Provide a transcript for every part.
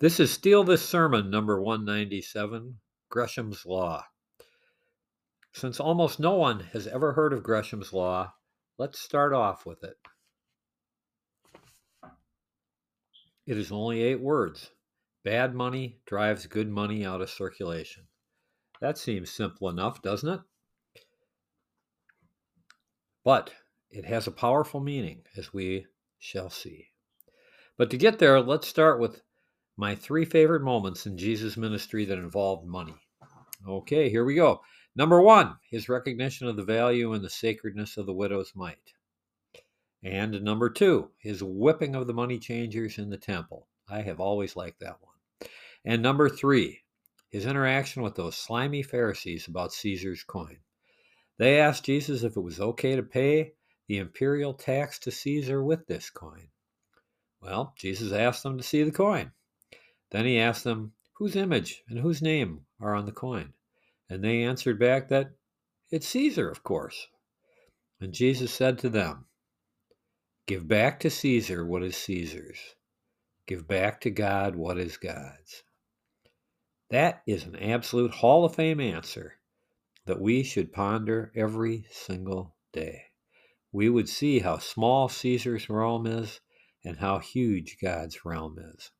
This is Steal This Sermon, number 197 Gresham's Law. Since almost no one has ever heard of Gresham's Law, let's start off with it. It is only eight words. Bad money drives good money out of circulation. That seems simple enough, doesn't it? But it has a powerful meaning, as we shall see. But to get there, let's start with my three favorite moments in Jesus' ministry that involved money. Okay, here we go. Number one, his recognition of the value and the sacredness of the widow's mite. And number two, his whipping of the money changers in the temple. I have always liked that one. And number three, his interaction with those slimy Pharisees about Caesar's coin. They asked Jesus if it was okay to pay the imperial tax to Caesar with this coin. Well, Jesus asked them to see the coin. Then he asked them, Whose image and whose name are on the coin? And they answered back that it's Caesar, of course. And Jesus said to them, Give back to Caesar what is Caesar's. Give back to God what is God's. That is an absolute Hall of Fame answer that we should ponder every single day. We would see how small Caesar's realm is and how huge God's realm is.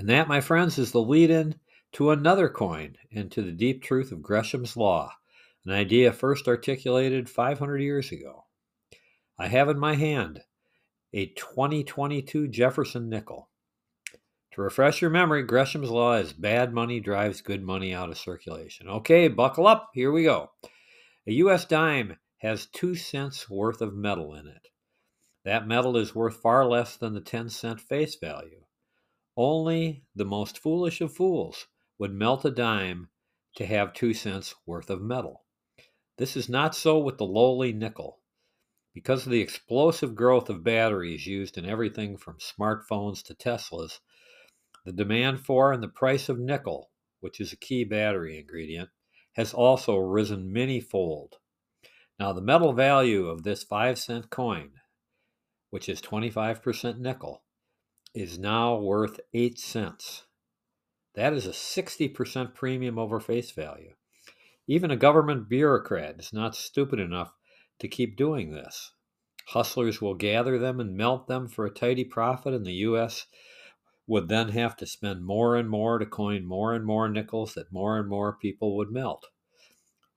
And that, my friends, is the lead in to another coin and to the deep truth of Gresham's Law, an idea first articulated 500 years ago. I have in my hand a 2022 Jefferson nickel. To refresh your memory, Gresham's Law is bad money drives good money out of circulation. Okay, buckle up. Here we go. A U.S. dime has two cents worth of metal in it. That metal is worth far less than the 10 cent face value. Only the most foolish of fools would melt a dime to have two cents worth of metal. This is not so with the lowly nickel. Because of the explosive growth of batteries used in everything from smartphones to Teslas, the demand for and the price of nickel, which is a key battery ingredient, has also risen many fold. Now, the metal value of this 5 cent coin, which is 25% nickel, is now worth 8 cents. That is a 60% premium over face value. Even a government bureaucrat is not stupid enough to keep doing this. Hustlers will gather them and melt them for a tidy profit, and the U.S. would then have to spend more and more to coin more and more nickels that more and more people would melt.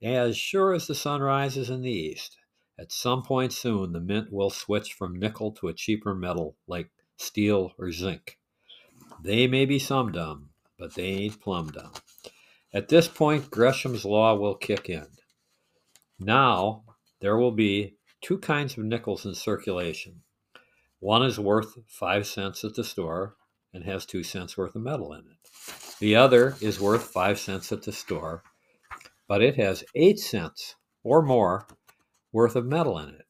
As sure as the sun rises in the east, at some point soon the mint will switch from nickel to a cheaper metal like steel, or zinc. They may be some dumb, but they ain't plumb dumb. At this point, Gresham's law will kick in. Now, there will be two kinds of nickels in circulation. One is worth five cents at the store and has two cents worth of metal in it. The other is worth five cents at the store, but it has eight cents or more worth of metal in it.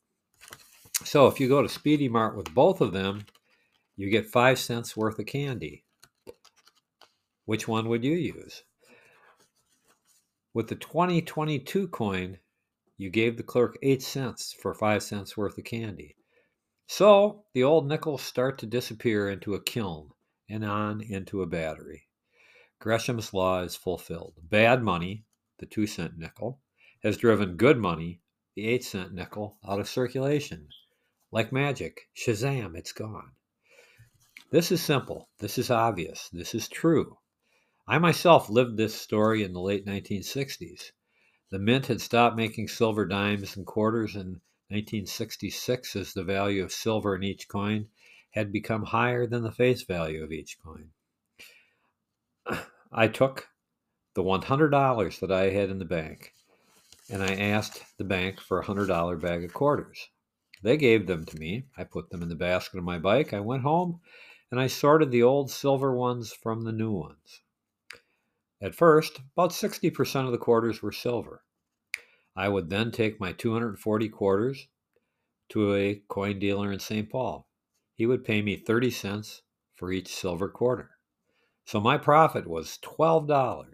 So if you go to Speedy Mart with both of them, you get five cents worth of candy. Which one would you use? With the 2022 coin, you gave the clerk eight cents for five cents worth of candy. So the old nickels start to disappear into a kiln and on into a battery. Gresham's law is fulfilled. Bad money, the two cent nickel, has driven good money, the eight cent nickel, out of circulation. Like magic, shazam, it's gone. This is simple. This is obvious. This is true. I myself lived this story in the late 1960s. The mint had stopped making silver dimes and quarters in 1966 as the value of silver in each coin had become higher than the face value of each coin. I took the $100 that I had in the bank and I asked the bank for a $100 bag of quarters. They gave them to me. I put them in the basket of my bike. I went home and I sorted the old silver ones from the new ones. At first, about 60% of the quarters were silver. I would then take my 240 quarters to a coin dealer in St. Paul. He would pay me 30 cents for each silver quarter. So my profit was $12.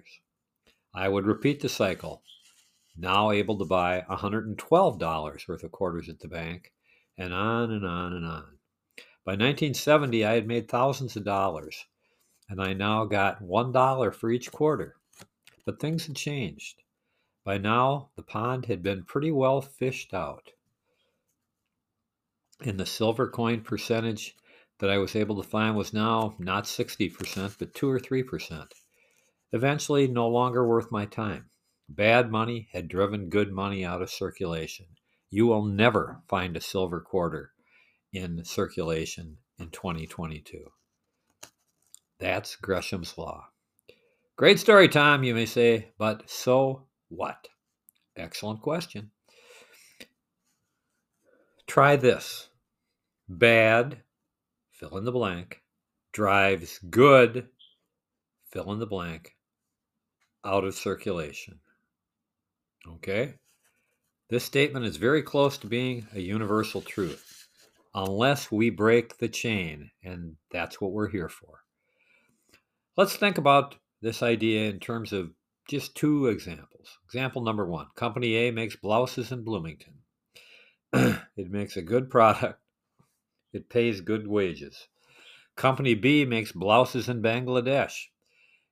I would repeat the cycle, now able to buy $112 worth of quarters at the bank, and on and on and on. By 1970, I had made thousands of dollars. and I now got $1 for each quarter. But things had changed. By now, the pond had been pretty well fished out. And the silver coin percentage that I was able to find was now not 60%, but 2 or 3%. Eventually, no longer worth my time. Bad money had driven good money out of circulation. You will never find a silver quarter in circulation in 2022. That's Gresham's Law. Great story, Tom, you may say, but so what? Excellent question. Try this. Bad, fill in the blank, drives good, fill in the blank, out of circulation. Okay? This statement is very close to being a universal truth, unless we break the chain, and that's what we're here for. Let's think about this idea in terms of just two examples. Example number one Company A makes blouses in Bloomington. it makes a good product, it pays good wages. Company B makes blouses in Bangladesh.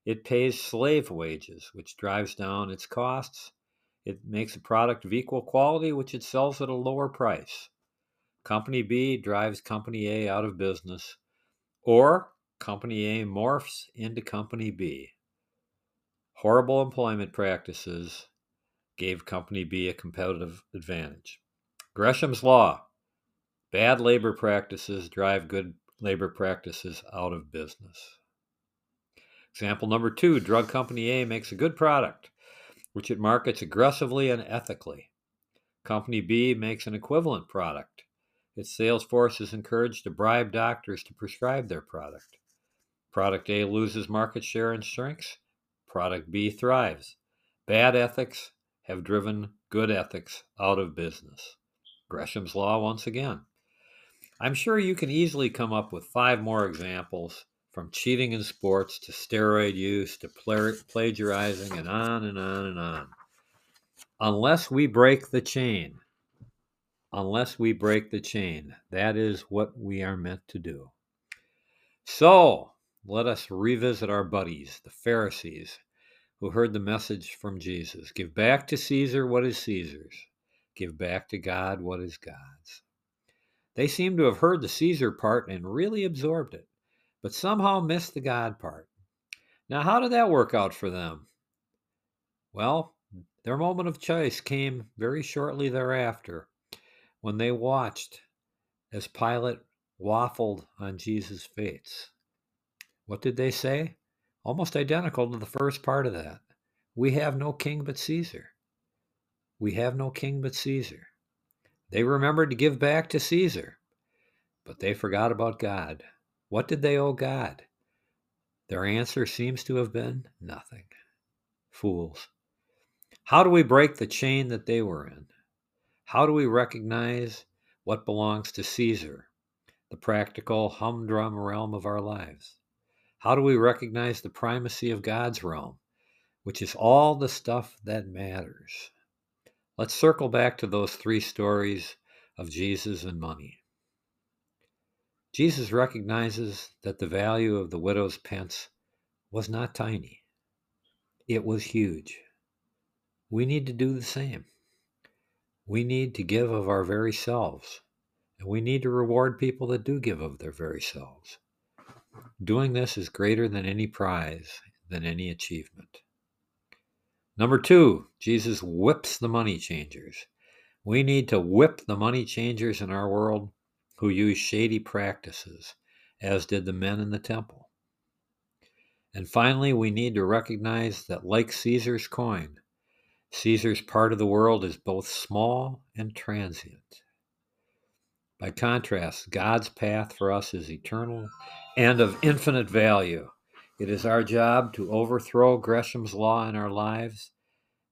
It pays slave wages, which drives down its costs. It makes a product of equal quality, which it sells at a lower price. Company B drives Company A out of business, or Company A morphs into Company B. Horrible employment practices gave Company B a competitive advantage. Gresham's Law bad labor practices drive good labor practices out of business. Example number two drug company A makes a good product, which it markets aggressively and ethically. Company B makes an equivalent product. Its sales force is encouraged to bribe doctors to prescribe their product. Product A loses market share and shrinks. Product B thrives. Bad ethics have driven good ethics out of business. Gresham's Law once again. I'm sure you can easily come up with five more examples from cheating in sports to steroid use to plagiarizing and on and on and on. Unless we break the chain, unless we break the chain, that is what we are meant to do. So, let us revisit our buddies, the Pharisees, who heard the message from Jesus Give back to Caesar what is Caesar's, give back to God what is God's. They seem to have heard the Caesar part and really absorbed it but somehow missed the God part. Now, how did that work out for them? Well, their moment of choice came very shortly thereafter when they watched as Pilate waffled on Jesus' face. What did they say? Almost identical to the first part of that. We have no king but Caesar. We have no king but Caesar. They remembered to give back to Caesar, but they forgot about God. What did they owe God? Their answer seems to have been nothing. Fools. How do we break the chain that they were in? How do we recognize what belongs to Caesar, the practical, humdrum realm of our lives? How do we recognize the primacy of God's realm, which is all the stuff that matters? Let's circle back to those three stories of Jesus and money. Jesus recognizes that the value of the widow's pence was not tiny, it was huge. We need to do the same. We need to give of our very selves, and we need to reward people that do give of their very selves. Doing this is greater than any prize, than any achievement. Number two, Jesus whips the money changers. We need to whip the money changers in our world who use shady practices, as did the men in the temple. And finally, we need to recognize that, like Caesar's coin, Caesar's part of the world is both small and transient. By contrast, God's path for us is eternal and of infinite value. It is our job to overthrow Gresham's law in our lives,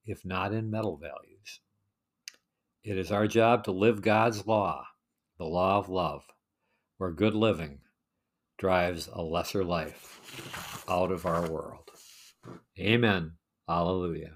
if not in metal values. It is our job to live God's law the law of love, where good living drives a lesser life out of our world. Amen. Hallelujah.